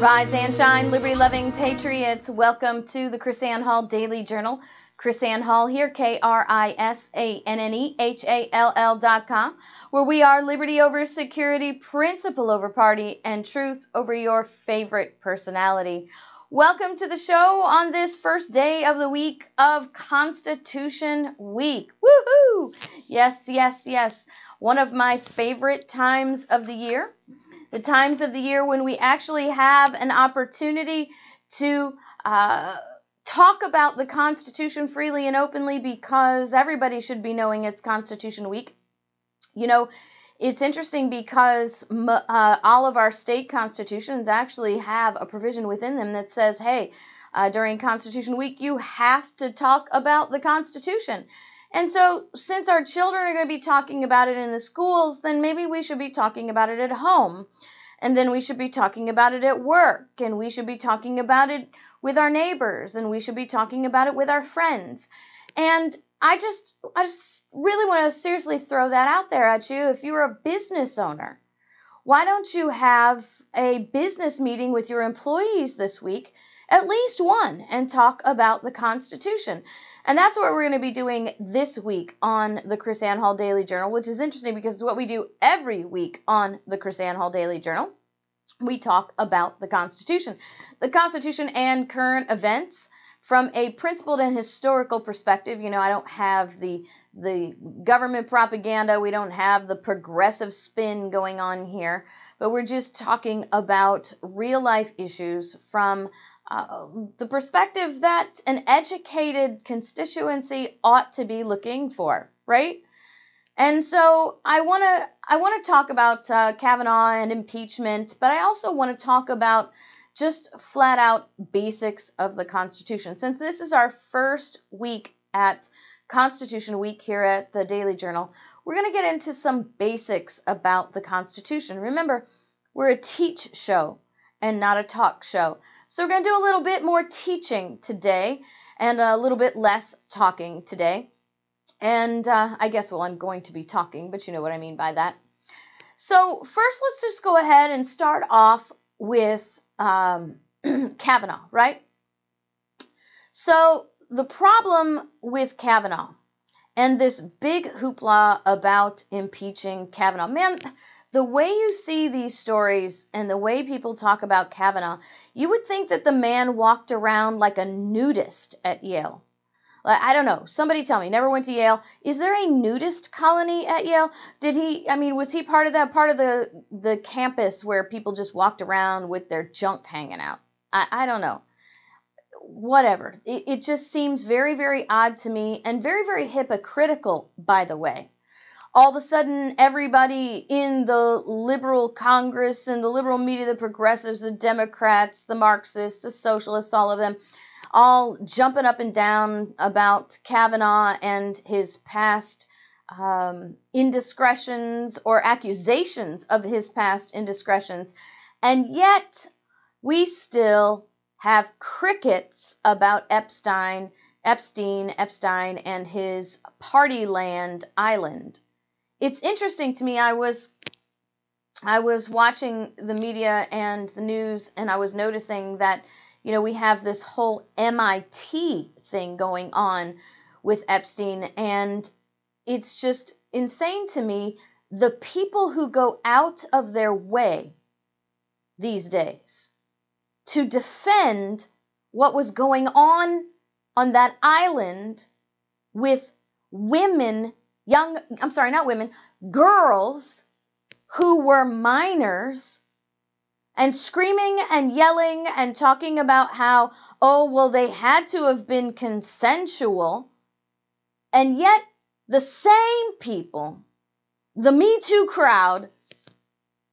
Rise and shine, liberty loving patriots. Welcome to the KrisAnne Hall Daily Journal. KrisAnne Hall here, K R I S A N N E H A L L dot com, where we are liberty over security, principle over party, and truth over your favorite personality. Welcome to the show on this first day of the week of Constitution Week. Woohoo! Yes, yes, yes. One of my favorite times of the year the times of the year when we actually have an opportunity to uh, talk about the Constitution freely and openly because everybody should be knowing it's Constitution Week. You know, it's interesting because uh, all of our state constitutions actually have a provision within them that says, hey, uh, during Constitution Week, you have to talk about the Constitution. And so, since our children are going to be talking about it in the schools, then maybe we should be talking about it at home. And then we should be talking about it at work. And we should be talking about it with our neighbors. And we should be talking about it with our friends. And I just, I just really want to seriously throw that out there at you. If you're a business owner, why don't you have a business meeting with your employees this week? At least one, and talk about the Constitution. And that's what we're going to be doing this week on the KrisAnne Hall Daily Journal, which is interesting because it's what we do every week on the KrisAnne Hall Daily Journal. We talk about the Constitution, the Constitution and current events from a principled and historical perspective. You know, I don't have the the government propaganda. We don't have the progressive spin going on here, but we're just talking about real life issues from uh, the perspective that an educated constituency ought to be looking for, right? And so I want to I want to talk about uh, Kavanaugh and impeachment, but I also want to talk about just flat out basics of the Constitution. Since this is our first week at Constitution Week here at the Daily Journal, we're going to get into some basics about the Constitution. Remember, we're a teach show and not a talk show. So we're going to do a little bit more teaching today and a little bit less talking today. And uh, I guess, well, I'm going to be talking, but you know what I mean by that. So, first, let's just go ahead and start off with um, Kavanaugh, right? So, the problem with Kavanaugh and this big hoopla about impeaching Kavanaugh, man, the way you see these stories and the way people talk about Kavanaugh, you would think that the man walked around like a nudist at Yale. I don't know. Somebody tell me. Never went to Yale. Is there a nudist colony at Yale? Did he? I mean, was he part of that part of the the campus where people just walked around with their junk hanging out? I, I don't know. Whatever. It, it just seems very very odd to me and very very hypocritical. By the way, all of a sudden everybody in the liberal Congress and the liberal media, the progressives, the Democrats, the Marxists, the socialists, all of them all jumping up and down about Kavanaugh and his past um, indiscretions or accusations of his past indiscretions. And yet, we still have crickets about Epstein, Epstein, Epstein, and his Partyland Island. It's interesting to me. I was I was watching the media and the news, and I was noticing that you know, we have this whole MIT thing going on with Epstein, and it's just insane to me the people who go out of their way these days to defend what was going on on that island with women young, I'm sorry, not women, girls who were minors and screaming and yelling and talking about how, oh, well, they had to have been consensual. And yet, the same people, the Me Too crowd,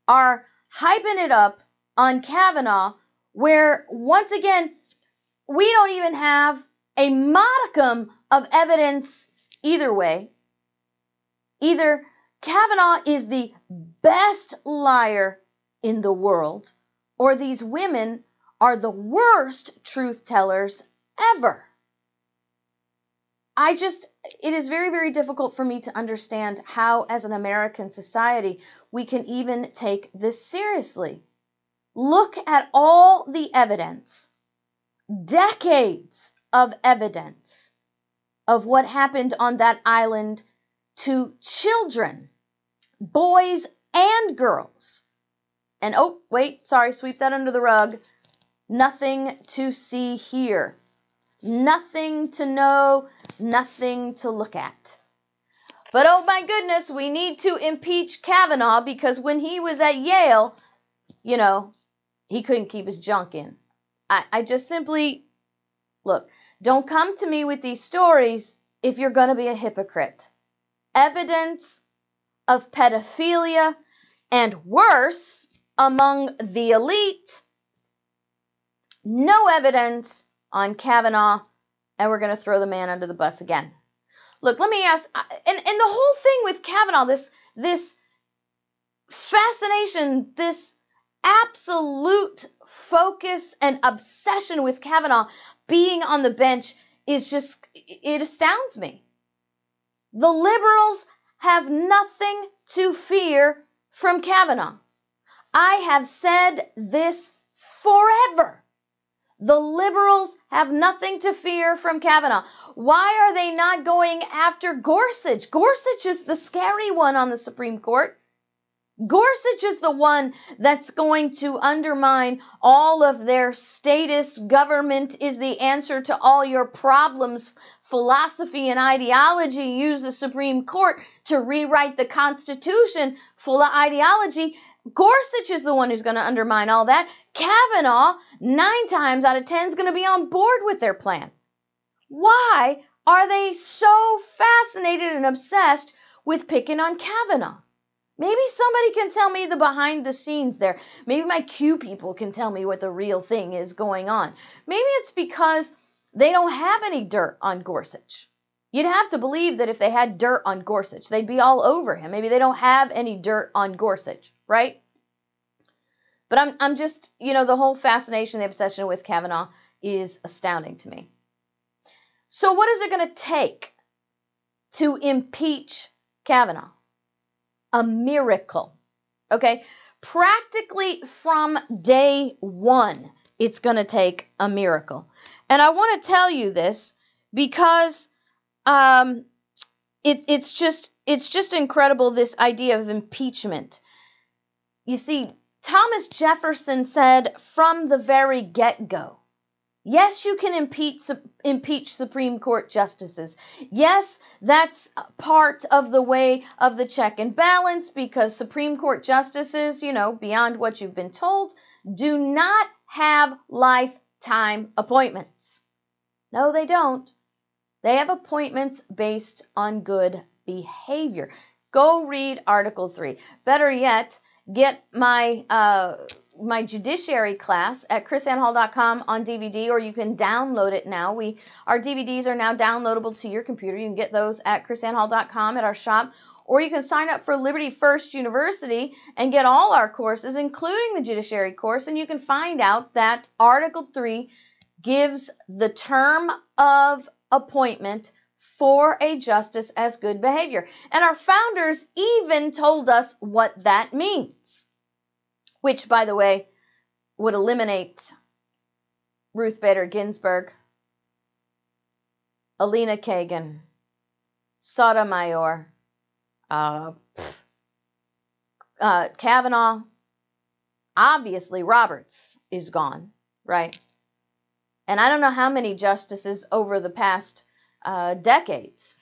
are hyping it up on Kavanaugh, where once again, we don't even have a modicum of evidence either way. Either Kavanaugh is the best liar in the world, or these women are the worst truth tellers ever. I just, it is very, very difficult for me to understand how, as an American society, we can even take this seriously. Look at all the evidence, decades of evidence of what happened on that island to children, boys and girls. And oh, wait, sorry, sweep that under the rug. Nothing to see here. Nothing to know, nothing to look at. But oh my goodness, we need to impeach Kavanaugh because when he was at Yale, you know, he couldn't keep his junk in. I, I just simply look, don't come to me with these stories if you're going to be a hypocrite. Evidence of pedophilia and worse among the elite. No evidence on Kavanaugh, and we're going to throw the man under the bus again. Look, let me ask, uh, and, and the whole thing with Kavanaugh, this this fascination, this absolute focus and obsession with Kavanaugh being on the bench is just, it astounds me. The liberals have nothing to fear from Kavanaugh. I have said this forever. The liberals have nothing to fear from Kavanaugh. Why are they not going after Gorsuch? Gorsuch is the scary one on the Supreme Court. Gorsuch is the one that's going to undermine all of their status. Government is the answer to all your problems. Philosophy and ideology use the Supreme Court to rewrite the Constitution full of ideology. Gorsuch is the one who's going to undermine all that. Kavanaugh, nine times out of ten, is going to be on board with their plan. Why are they so fascinated and obsessed with picking on Kavanaugh? Maybe somebody can tell me the behind the scenes there. Maybe my Q people can tell me what the real thing is going on. Maybe it's because they don't have any dirt on Gorsuch. You'd have to believe that if they had dirt on Gorsuch, they'd be all over him. Maybe they don't have any dirt on Gorsuch, right? But I'm, I'm just, you know, the whole fascination, the obsession with Kavanaugh is astounding to me. So, what is it going to take to impeach Kavanaugh? a miracle. Okay? Practically from day one, it's going to take a miracle. And I want to tell you this because um, it, it's just it's just incredible this idea of impeachment. You see, Thomas Jefferson said from the very get go Yes, you can impeach, impeach Supreme Court justices. Yes, that's part of the way of the check and balance because Supreme Court justices, you know, beyond what you've been told, do not have lifetime appointments. No, they don't. They have appointments based on good behavior. Go read Article 3. Better yet, get my. Uh, my judiciary class at krisannehall.com on DVD, or you can download it now. We our DVDs are now downloadable to your computer. You can get those at krisannehall.com at our shop, or you can sign up for Liberty First University and get all our courses, including the judiciary course, and you can find out that Article 3 gives the term of appointment for a justice as good behavior. And our founders even told us what that means which, by the way, would eliminate Ruth Bader Ginsburg, Elena Kagan, Sotomayor, uh, uh, Kavanaugh. Obviously, Roberts is gone, right? And I don't know how many justices over the past uh, decades.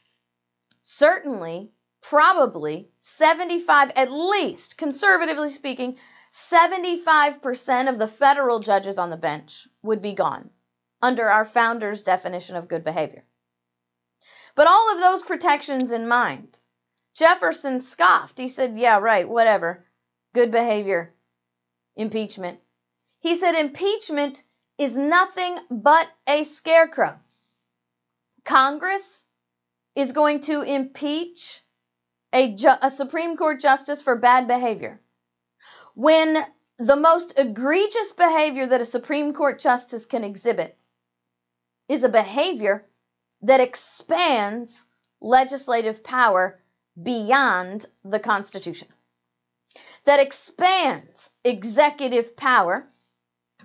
Certainly, probably 75, at least, conservatively speaking, 75% of the federal judges on the bench would be gone under our founder's definition of good behavior. But all of those protections in mind, Jefferson scoffed. He said, Yeah, right, whatever. Good behavior. Impeachment. He said, Impeachment is nothing but a scarecrow. Congress is going to impeach a, ju- a Supreme Court justice for bad behavior. When the most egregious behavior that a Supreme Court justice can exhibit is a behavior that expands legislative power beyond the Constitution, that expands executive power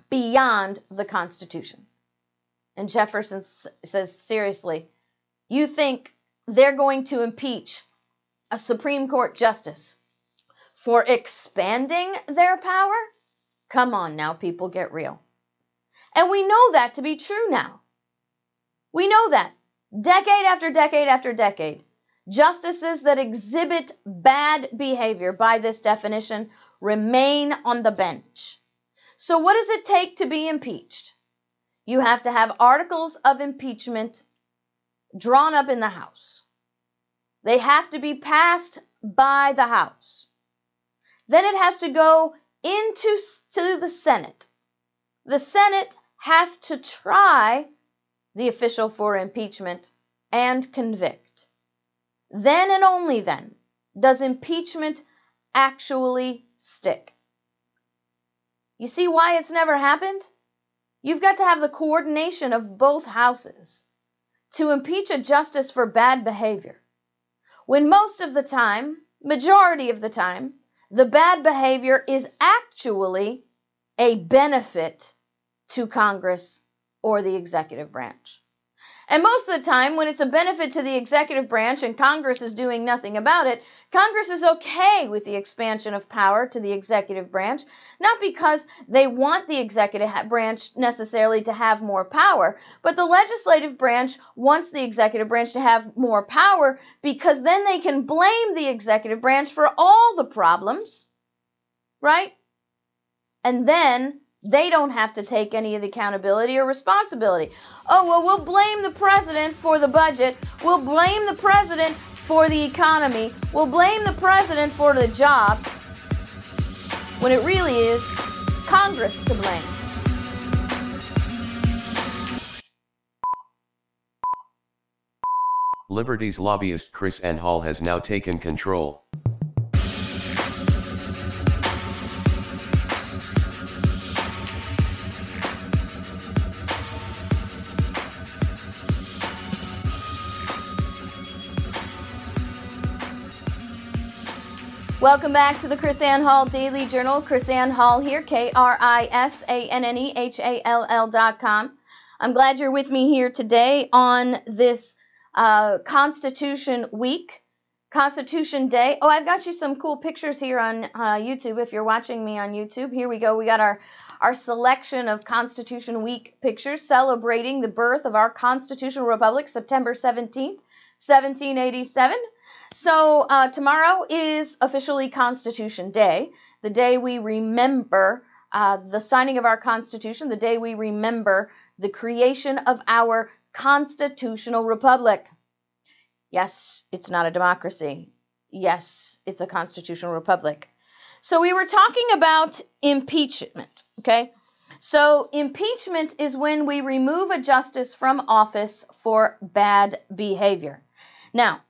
beyond the Constitution. And Jefferson says, seriously, you think they're going to impeach a Supreme Court justice for expanding their power? Come on now, people, get real. And we know that to be true now. We know that. Decade after decade after decade, justices that exhibit bad behavior by this definition remain on the bench. So, what does it take to be impeached? You have to have articles of impeachment drawn up in the House. They have to be passed by the House. Then it has to go into to the Senate. The Senate has to try the official for impeachment and convict. Then and only then does impeachment actually stick. You see why it's never happened? You've got to have the coordination of both houses to impeach a justice for bad behavior. When most of the time, majority of the time, the bad behavior is actually a benefit to Congress or the executive branch. And most of the time, when it's a benefit to the executive branch and Congress is doing nothing about it, Congress is okay with the expansion of power to the executive branch, not because they want the executive branch necessarily to have more power, but the legislative branch wants the executive branch to have more power because then they can blame the executive branch for all the problems, right? And then they don't have to take any of the accountability or responsibility. Oh, well, we'll blame the president for the budget. We'll blame the president for the economy. We'll blame the president for the jobs. When it really is Congress to blame. Liberty's lobbyist KrisAnne Hall has now taken control. Welcome back to the KrisAnne Hall Daily Journal. KrisAnne Hall here, K R I S A N N E H A L L dot com. I'm glad you're with me here today on this uh, Constitution Week, Constitution Day. Oh, I've got you some cool pictures here on uh, YouTube. If you're watching me on YouTube, here we go. We got our our selection of Constitution Week pictures celebrating the birth of our constitutional republic, September 17th, 1787. So uh, tomorrow is officially Constitution Day, the day we remember uh, the signing of our Constitution, the day we remember the creation of our constitutional republic. Yes, it's not a democracy. Yes, it's a constitutional republic. So we were talking about impeachment, okay? So impeachment is when we remove a justice from office for bad behavior. Now,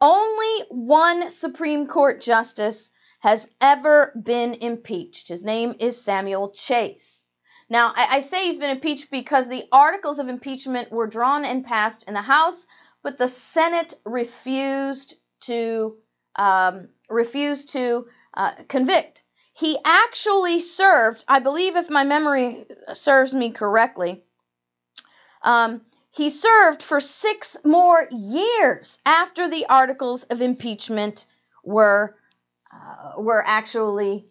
only one Supreme Court justice has ever been impeached. His name is Samuel Chase. Now, I, I, say he's been impeached because the articles of impeachment were drawn and passed in the House, but the Senate refused to um, refused to uh, convict. He actually served, I believe, if my memory serves me correctly, um, he served for six more years after the articles of impeachment were uh, were actually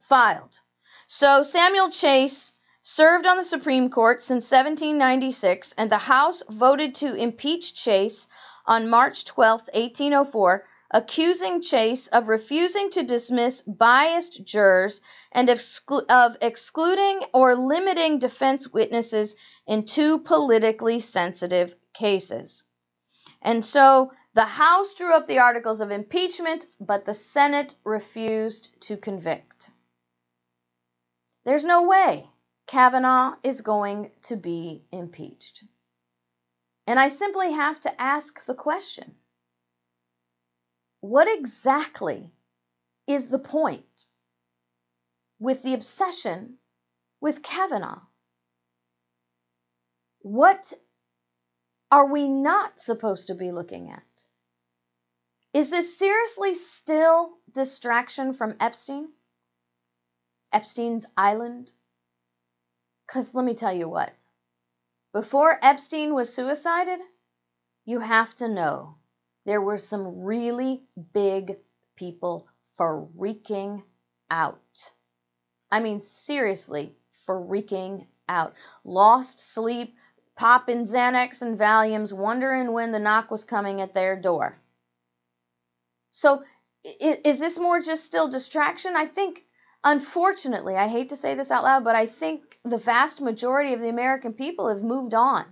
filed. So Samuel Chase served on the Supreme Court since 1796, and the House voted to impeach Chase on March 12, 1804, accusing Chase of refusing to dismiss biased jurors and of excluding or limiting defense witnesses in two politically sensitive cases. And so the House drew up the articles of impeachment, but the Senate refused to convict. There's no way Kavanaugh is going to be impeached. And I simply have to ask the question what exactly is the point with the obsession with Kavanaugh? What are we not supposed to be looking at? Is this seriously still distraction from Epstein? Epstein's Island? Because let me tell you what, before Epstein was suicided, you have to know there were some really big people freaking out. I mean, seriously, freaking out. Lost sleep, popping Xanax and Valiums, wondering when the knock was coming at their door. So, is this more just still distraction? I think, unfortunately, I hate to say this out loud, but I think the vast majority of the American people have moved on.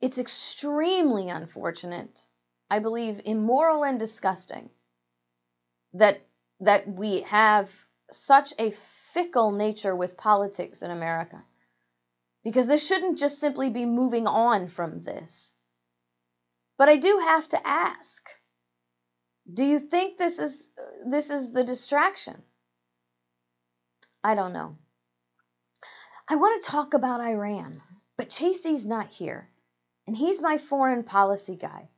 It's extremely unfortunate, I believe immoral and disgusting that that we have such a fickle nature with politics in America. Because this shouldn't just simply be moving on from this. But I do have to ask, do you think this is this is the distraction? I don't know. I want to talk about Iran, but Chasey's not here and he's my foreign policy guy.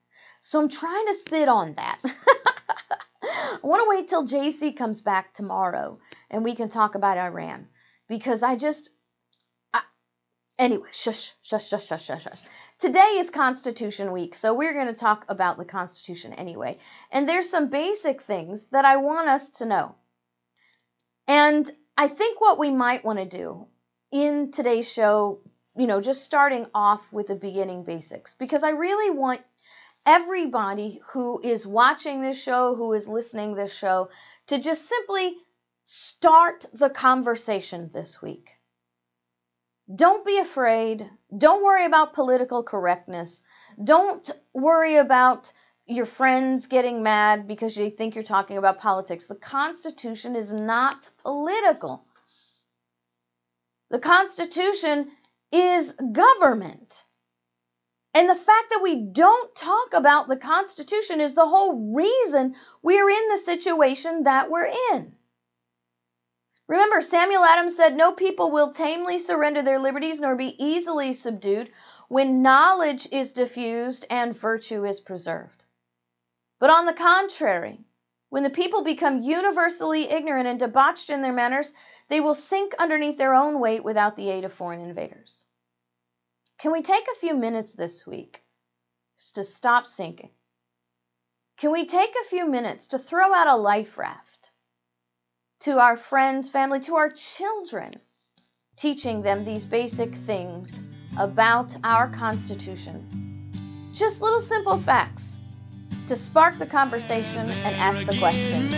So I'm trying to sit on that. I want to wait till JC comes back tomorrow and we can talk about Iran because I just anyway, shush, shush, shush, shush, shush, shush. Today is Constitution Week, so we're going to talk about the Constitution anyway. And there's some basic things that I want us to know. And I think what we might want to do in today's show you know, just starting off with the beginning basics because I really want everybody who is watching this show, who is listening this show, to just simply start the conversation this week. Don't be afraid. Don't worry about political correctness. Don't worry about your friends getting mad because they think you're talking about politics. The Constitution is not political. The Constitution is government. And the fact that we don't talk about the Constitution is the whole reason we're in the situation that we're in. Remember, Samuel Adams said, No people will tamely surrender their liberties nor be easily subdued when knowledge is diffused and virtue is preserved. But on the contrary, when the people become universally ignorant and debauched in their manners, they will sink underneath their own weight without the aid of foreign invaders. Can we take a few minutes this week just to stop sinking? Can we take a few minutes to throw out a life raft to our friends, family, to our children, teaching them these basic things about our Constitution? Just little simple facts to spark the conversation and ask the questions.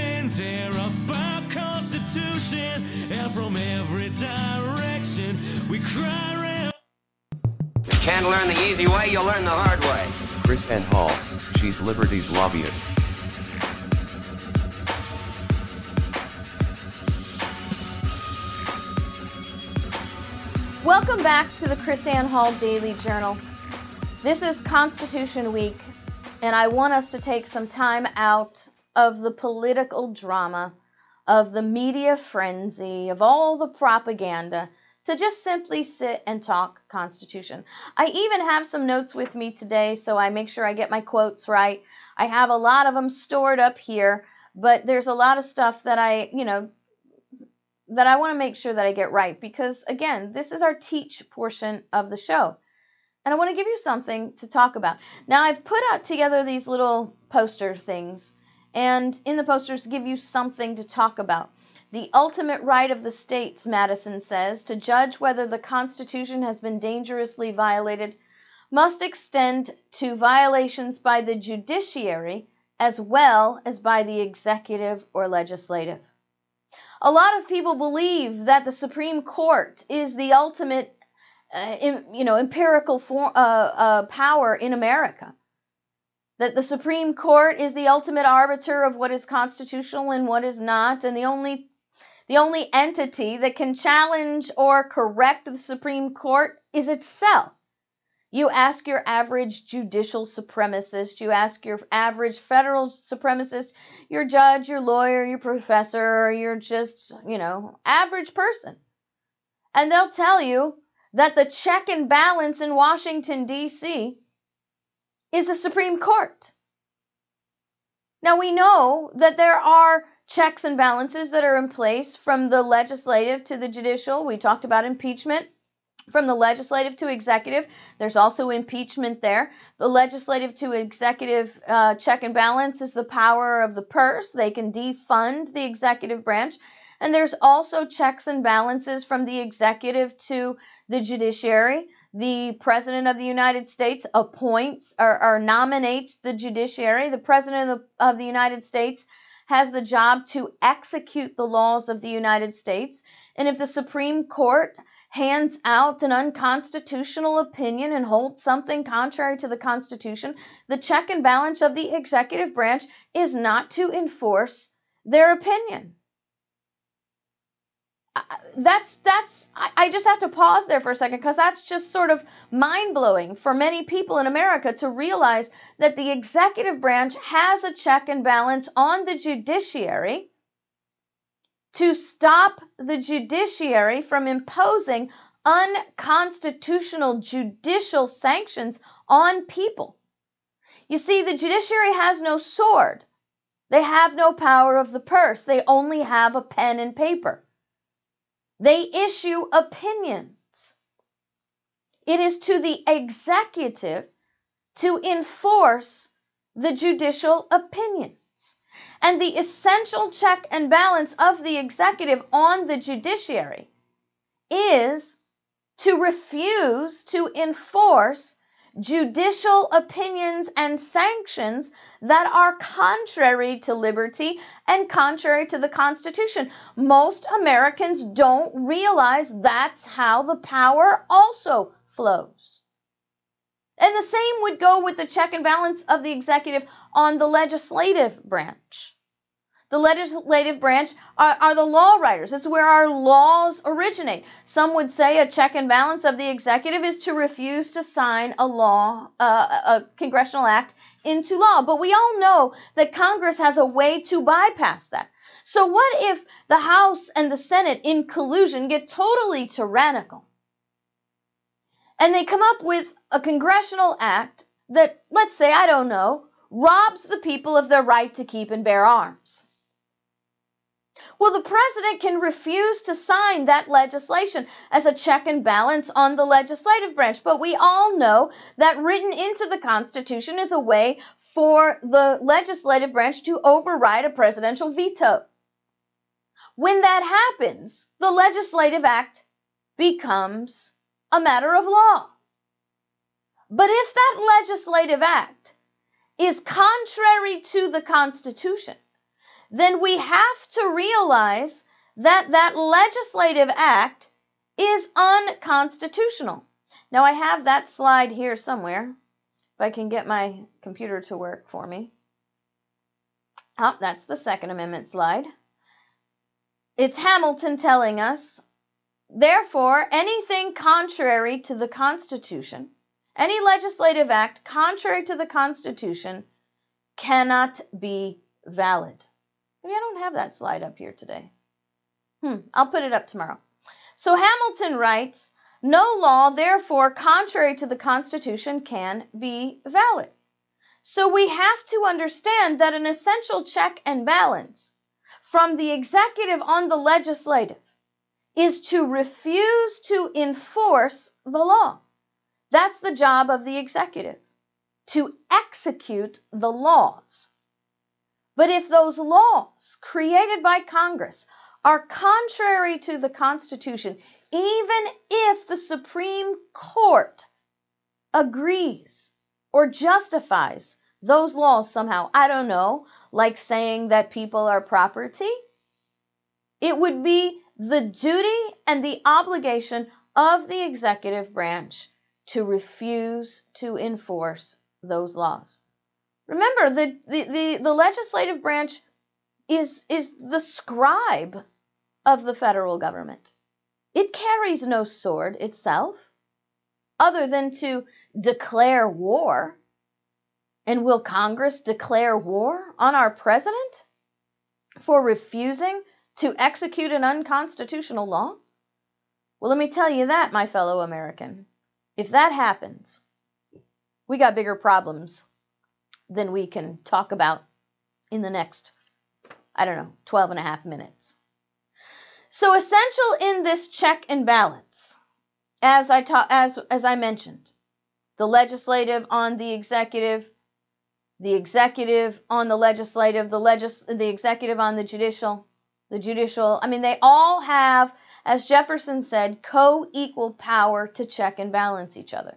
Can't learn the easy way, you'll learn the hard way. KrisAnne Hall, she's Liberty's lobbyist. Welcome back to the KrisAnne Hall Daily Journal. This is Constitution Week, and I want us to take some time out of the political drama, of the media frenzy, of all the propaganda, to just simply sit and talk Constitution. I even have some notes with me today, so I make sure I get my quotes right. I have a lot of them stored up here, but there's a lot of stuff that I, you know, that I want to make sure that I get right because, again, this is our teach portion of the show. And I want to give you something to talk about. Now, I've put out together these little poster things, and in the posters, give you something to talk about. The ultimate right of the states, Madison says, to judge whether the Constitution has been dangerously violated must extend to violations by the judiciary as well as by the executive or legislative. A lot of people believe that the Supreme Court is the ultimate, uh, you know, empirical uh, uh, power in America. That the Supreme Court is the ultimate arbiter of what is constitutional and what is not, and the only the only entity that can challenge or correct the Supreme Court is itself. You ask your average judicial supremacist, you ask your average federal supremacist, your judge, your lawyer, your professor, you're just, you know, average person. And they'll tell you that the check and balance in Washington, D.C. is the Supreme Court. Now we know that there are checks and balances that are in place from the legislative to the judicial. We talked about impeachment from the legislative to executive. There's also impeachment there. The legislative to executive uh, check and balance is the power of the purse. They can defund the executive branch. And there's also checks and balances from the executive to the judiciary. The President of the United States appoints or, or nominates the judiciary. The President of the, of the United States has the job to execute the laws of the United States. And if the Supreme Court hands out an unconstitutional opinion and holds something contrary to the Constitution, the check and balance of the executive branch is not to enforce their opinion that's that's I just have to pause there for a second because that's just sort of mind blowing for many people in America to realize that the executive branch has a check and balance on the judiciary to stop the judiciary from imposing unconstitutional judicial sanctions on people. You see, the judiciary has no sword. They have no power of the purse. They only have a pen and paper. They issue opinions. It is to the executive to enforce the judicial opinions. And the essential check and balance of the executive on the judiciary is to refuse to enforce judicial opinions and sanctions that are contrary to liberty and contrary to the Constitution. Most Americans don't realize that's how the power also flows. And the same would go with the check and balance of the executive on the legislative branch. The legislative branch are, are, the law writers. It's where our laws originate. Some would say a check and balance of the executive is to refuse to sign a law, uh, a congressional act into law. But we all know that Congress has a way to bypass that. So what if the House and the Senate in collusion get totally tyrannical? And they come up with a congressional act that, let's say, I don't know, robs the people of their right to keep and bear arms. Well, the president can refuse to sign that legislation as a check and balance on the legislative branch, but we all know that written into the Constitution is a way for the legislative branch to override a presidential veto. When that happens, the legislative act becomes a matter of law. But if that legislative act is contrary to the Constitution, then we have to realize that that legislative act is unconstitutional. Now, I have that slide here somewhere, if I can get my computer to work for me. Oh, that's the Second Amendment slide. It's Hamilton telling us, therefore, anything contrary to the Constitution, any legislative act contrary to the Constitution, cannot be valid. Maybe I don't have that slide up here today. Hmm, I'll put it up tomorrow. So Hamilton writes, no law, therefore, contrary to the Constitution, can be valid. So we have to understand that an essential check and balance from the executive on the legislative is to refuse to enforce the law. That's the job of the executive, to execute the laws. But if those laws created by Congress are contrary to the Constitution, even if the Supreme Court agrees or justifies those laws somehow. I don't know, like saying that people are property. It would be the duty and the obligation of the executive branch to refuse to enforce those laws. Remember, the, the, the, the legislative branch is, is the scribe of the federal government. It carries no sword itself, other than to declare war. And will Congress declare war on our president for refusing to execute an unconstitutional law? Well, let me tell you that, my fellow American. If that happens, we got bigger problems than we can talk about in the next, I don't know, 12 and a half minutes. So essential in this check and balance, as I ta- as as I mentioned, the legislative on the executive, the executive on the legislative, the legis- the executive on the judicial, the judicial. I mean, they all have, as Jefferson said, co-equal power to check and balance each other.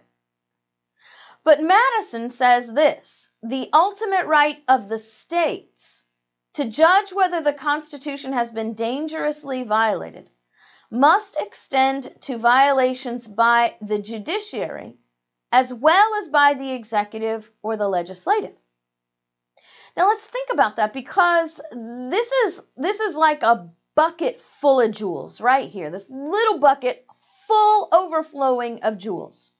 But Madison says this the ultimate right of the states to judge whether the Constitution has been dangerously violated must extend to violations by the judiciary as well as by the executive or the legislative. Now let's think about that because this is this is like a bucket full of jewels right here. This little bucket full overflowing of jewels.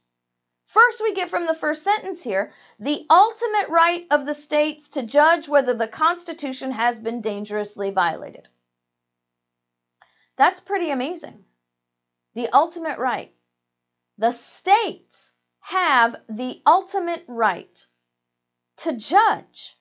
First, we get from the first sentence here the ultimate right of the states to judge whether the Constitution has been dangerously violated. That's pretty amazing. The ultimate right. The states have the ultimate right to judge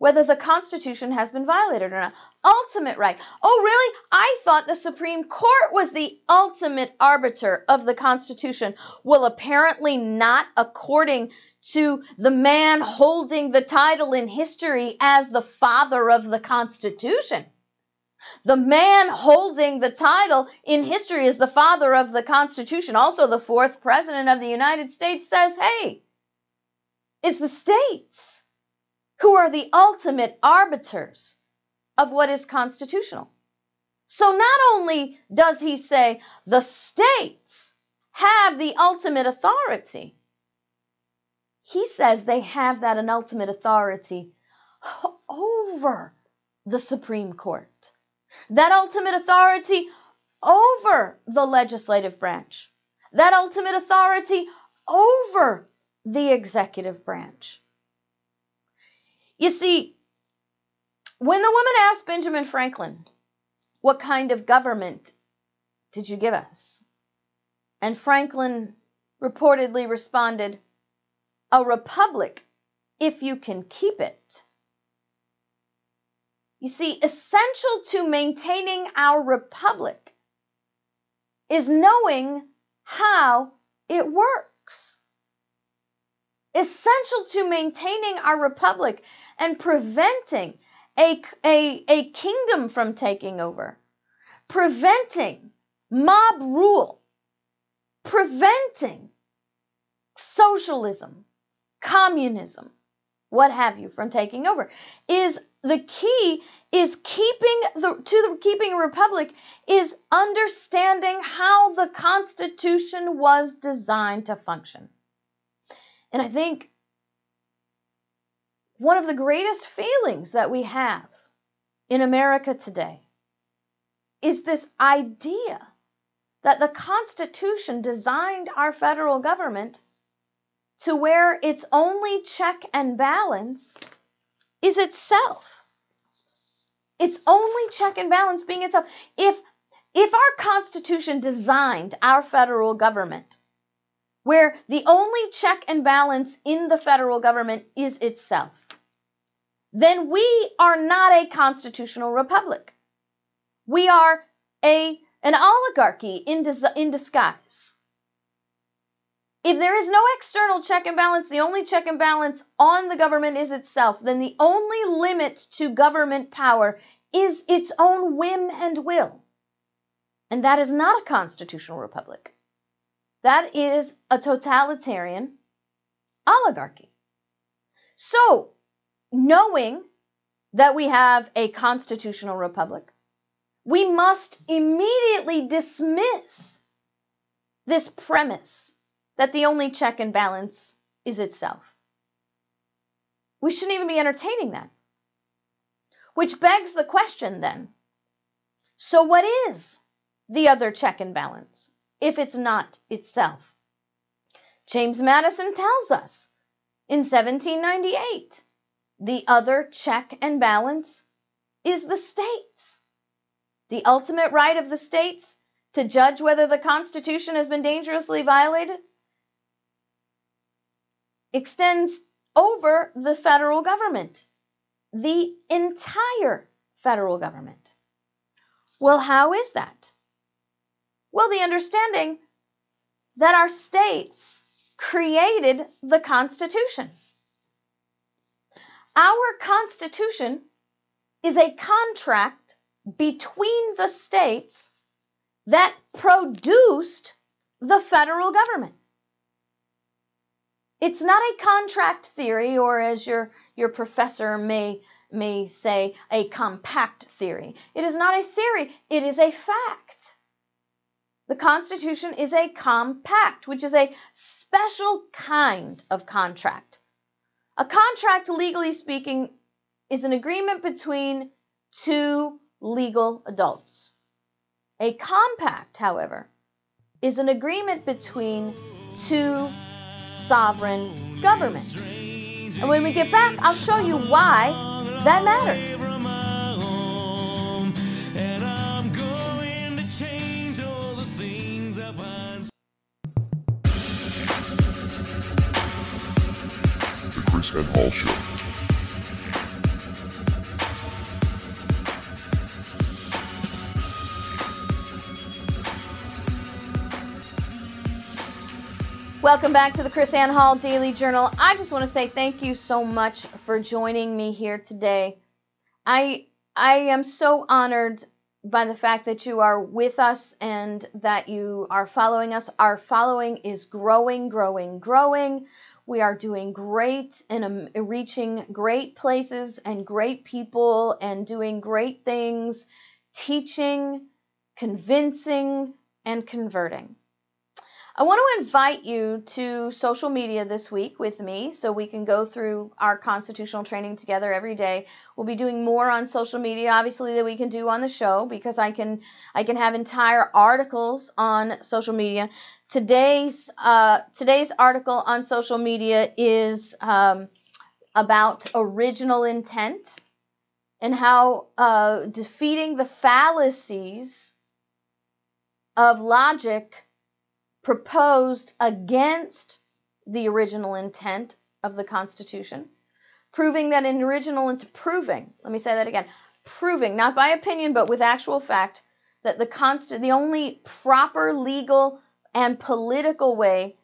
whether the Constitution has been violated or not. Ultimate right. Oh, really? I thought the Supreme Court was the ultimate arbiter of the Constitution. Well, apparently not according to the man holding the title in history as the father of the Constitution. The man holding the title in history as the father of the Constitution, also the fourth president of the United States, says, hey, it's the states who are the ultimate arbiters of what is constitutional. So not only does he say the states have the ultimate authority, he says they have that an ultimate authority over the Supreme Court, that ultimate authority over the legislative branch, that ultimate authority over the executive branch. You see, when the woman asked Benjamin Franklin, What kind of government did you give us? And Franklin reportedly responded, A republic if you can keep it. You see, essential to maintaining our republic is knowing how it works essential to maintaining our republic and preventing a, a, a kingdom from taking over, preventing mob rule, preventing socialism, communism, what have you, from taking over, is the key is keeping the to the keeping a republic is understanding how the constitution was designed to function and I think one of the greatest failings that we have in America today is this idea that the Constitution designed our federal government to where its only check and balance is itself. Its only check and balance being itself. If if our Constitution designed our federal government where the only check and balance in the federal government is itself, then we are not a constitutional republic. We are a, an oligarchy in, dis- in disguise. If there is no external check and balance, the only check and balance on the government is itself, then the only limit to government power is its own whim and will. And that is not a constitutional republic. That is a totalitarian oligarchy. So, knowing that we have a constitutional republic, we must immediately dismiss this premise that the only check and balance is itself. We shouldn't even be entertaining that. Which begs the question then so, what is the other check and balance if it's not itself? James Madison tells us in 1798 the other check and balance is the states. The ultimate right of the states to judge whether the Constitution has been dangerously violated extends over the federal government, the entire federal government. Well, how is that? Well, the understanding that our states created the Constitution. Our Constitution is a contract between the states that produced the federal government. It's not a contract theory, or as your, your professor may, may say, a compact theory. It is not a theory, it is a fact. The Constitution is a compact, which is a special kind of contract. A contract, legally speaking, is an agreement between two legal adults. A compact, however, is an agreement between two sovereign governments. And when we get back, I'll show you why that matters. Welcome back to the KrisAnne Hall Daily Journal. I just want to say thank you so much for joining me here today. I I am so honored by the fact that you are with us and that you are following us. Our following is growing, growing, growing. We are doing great and um, reaching great places and great people and doing great things, teaching, convincing, and converting. I want to invite you to social media this week with me so we can go through our constitutional training together every day. We'll be doing more on social media obviously that we can do on the show because I can I can have entire articles on social media. Today's uh, today's article on social media is um, about original intent and how uh, defeating the fallacies of logic proposed against the original intent of the Constitution, proving that in original intent, proving, let me say that again, proving, not by opinion, but with actual fact, that the const- the only proper legal and political way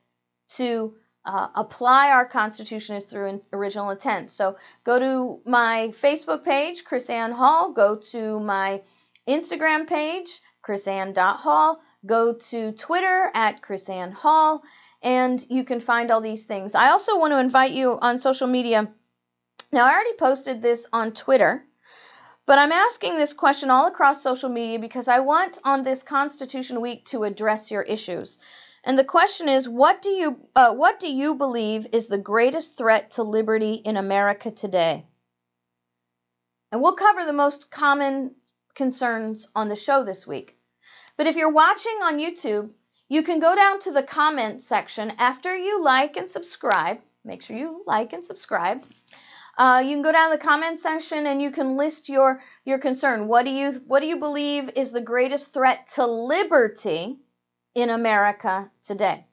to uh, apply our Constitution is through original intent. So go to my Facebook page, KrisAnne Hall. Go to my Instagram page, KrisAnne.Hall. Go to Twitter at KrisAnne Hall, and you can find all these things. I also want to invite you on social media. Now, I already posted this on Twitter, but I'm asking this question all across social media because I want on this Constitution Week to address your issues. And the question is, what do you uh, what do you believe is the greatest threat to liberty in America today? And we'll cover the most common concerns on the show this week. But if you're watching on YouTube, you can go down to the comment section after you like and subscribe. Make sure you like and subscribe. Uh, you can go down to the comment section and you can list your your concern. What do you what do you believe is the greatest threat to liberty in America today?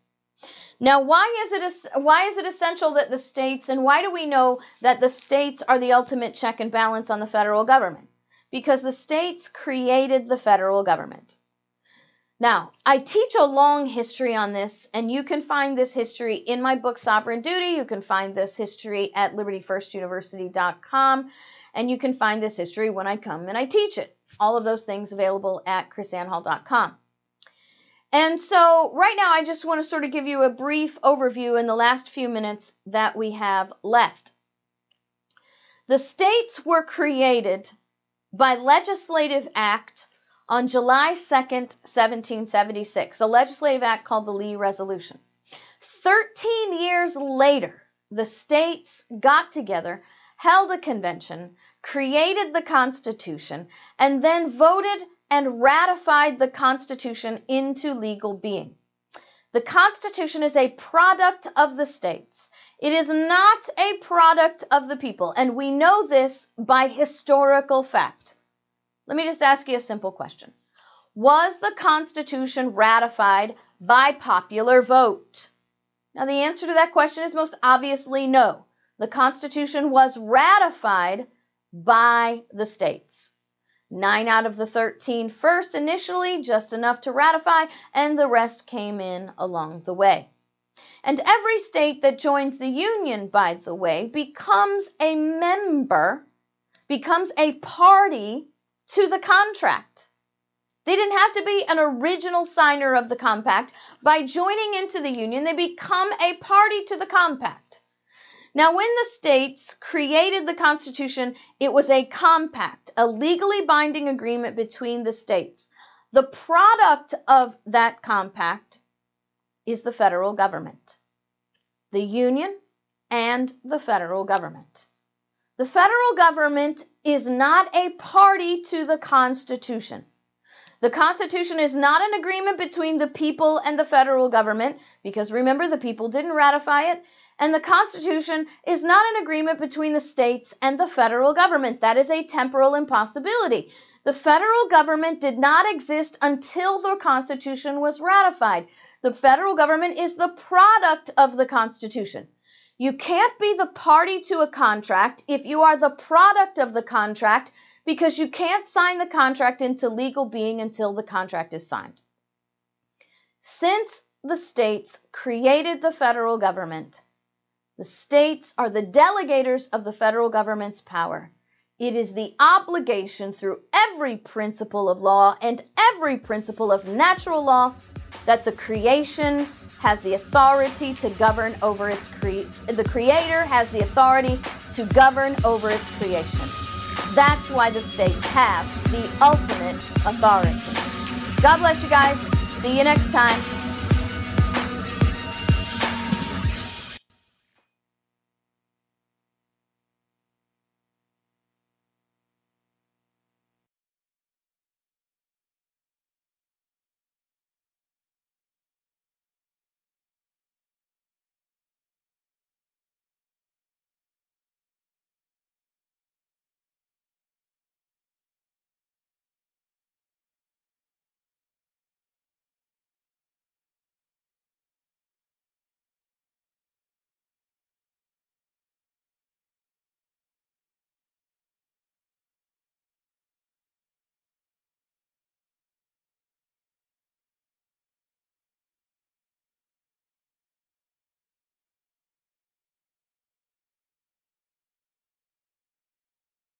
Now, why is it why is it essential that the states and why do we know that the states are the ultimate check and balance on the federal government? Because the states created the federal government. Now, I teach a long history on this, and you can find this history in my book, Sovereign Duty. You can find this history at libertyfirstuniversity.com, and you can find this history when I come and I teach it. All of those things available at krisannehall.com. And so, right now, I just want to sort of give you a brief overview in the last few minutes that we have left. The states were created by legislative act on July 2nd, 1776, a legislative act called the Lee Resolution. 13 years later, the states got together, held a convention, created the Constitution, and then voted and ratified the Constitution into legal being. The Constitution is a product of the states. It is not a product of the people, and we know this by historical fact. Let me just ask you a simple question Was the Constitution ratified by popular vote? Now, the answer to that question is most obviously no. The Constitution was ratified by the states. Nine out of the 13 first initially, just enough to ratify, and the rest came in along the way. And every state that joins the Union, by the way, becomes a member, becomes a party to the contract. They didn't have to be an original signer of the compact. By joining into the Union, they become a party to the compact. Now, when the states created the Constitution, it was a compact, a legally binding agreement between the states. The product of that compact is the federal government, the Union, and the federal government. The federal government is not a party to the Constitution. The Constitution is not an agreement between the people and the federal government, because remember, the people didn't ratify it, and the Constitution is not an agreement between the states and the federal government. That is a temporal impossibility. The federal government did not exist until the Constitution was ratified. The federal government is the product of the Constitution. You can't be the party to a contract if you are the product of the contract because you can't sign the contract into legal being until the contract is signed. Since the states created the federal government, the states are the delegators of the federal government's power. It is the obligation through every principle of law and every principle of natural law that the creation has the authority to govern over its cre- the creator has the authority to govern over its creation. That's why the states have the ultimate authority. God bless you guys. See you next time.